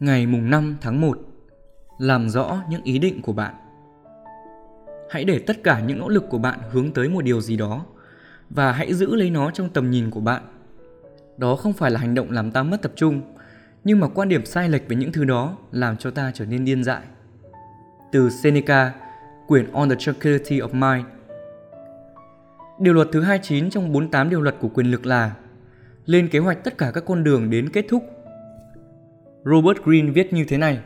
Ngày mùng 5 tháng 1 Làm rõ những ý định của bạn Hãy để tất cả những nỗ lực của bạn hướng tới một điều gì đó và hãy giữ lấy nó trong tầm nhìn của bạn. Đó không phải là hành động làm ta mất tập trung, nhưng mà quan điểm sai lệch về những thứ đó làm cho ta trở nên điên dại. Từ Seneca, quyển On the Tranquility of Mind. Điều luật thứ 29 trong 48 điều luật của quyền lực là lên kế hoạch tất cả các con đường đến kết thúc Robert Greene viết như thế này.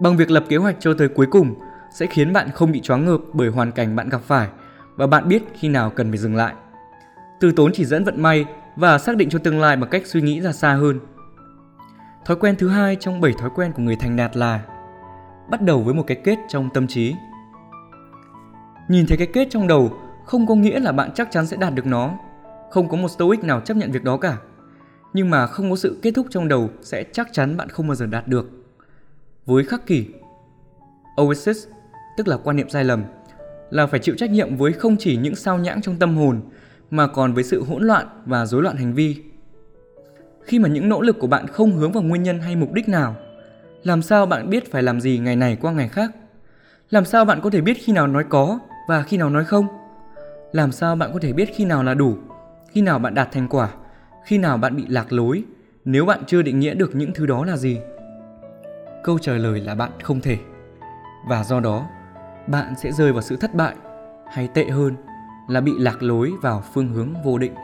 Bằng việc lập kế hoạch cho tới cuối cùng sẽ khiến bạn không bị choáng ngợp bởi hoàn cảnh bạn gặp phải và bạn biết khi nào cần phải dừng lại. Từ tốn chỉ dẫn vận may và xác định cho tương lai bằng cách suy nghĩ ra xa hơn. Thói quen thứ hai trong 7 thói quen của người thành đạt là bắt đầu với một cái kết trong tâm trí. Nhìn thấy cái kết trong đầu không có nghĩa là bạn chắc chắn sẽ đạt được nó. Không có một stoic nào chấp nhận việc đó cả nhưng mà không có sự kết thúc trong đầu sẽ chắc chắn bạn không bao giờ đạt được. Với khắc kỷ, Oasis, tức là quan niệm sai lầm, là phải chịu trách nhiệm với không chỉ những sao nhãng trong tâm hồn mà còn với sự hỗn loạn và rối loạn hành vi. Khi mà những nỗ lực của bạn không hướng vào nguyên nhân hay mục đích nào, làm sao bạn biết phải làm gì ngày này qua ngày khác? Làm sao bạn có thể biết khi nào nói có và khi nào nói không? Làm sao bạn có thể biết khi nào là đủ, khi nào bạn đạt thành quả khi nào bạn bị lạc lối? Nếu bạn chưa định nghĩa được những thứ đó là gì? Câu trả lời là bạn không thể. Và do đó, bạn sẽ rơi vào sự thất bại hay tệ hơn là bị lạc lối vào phương hướng vô định.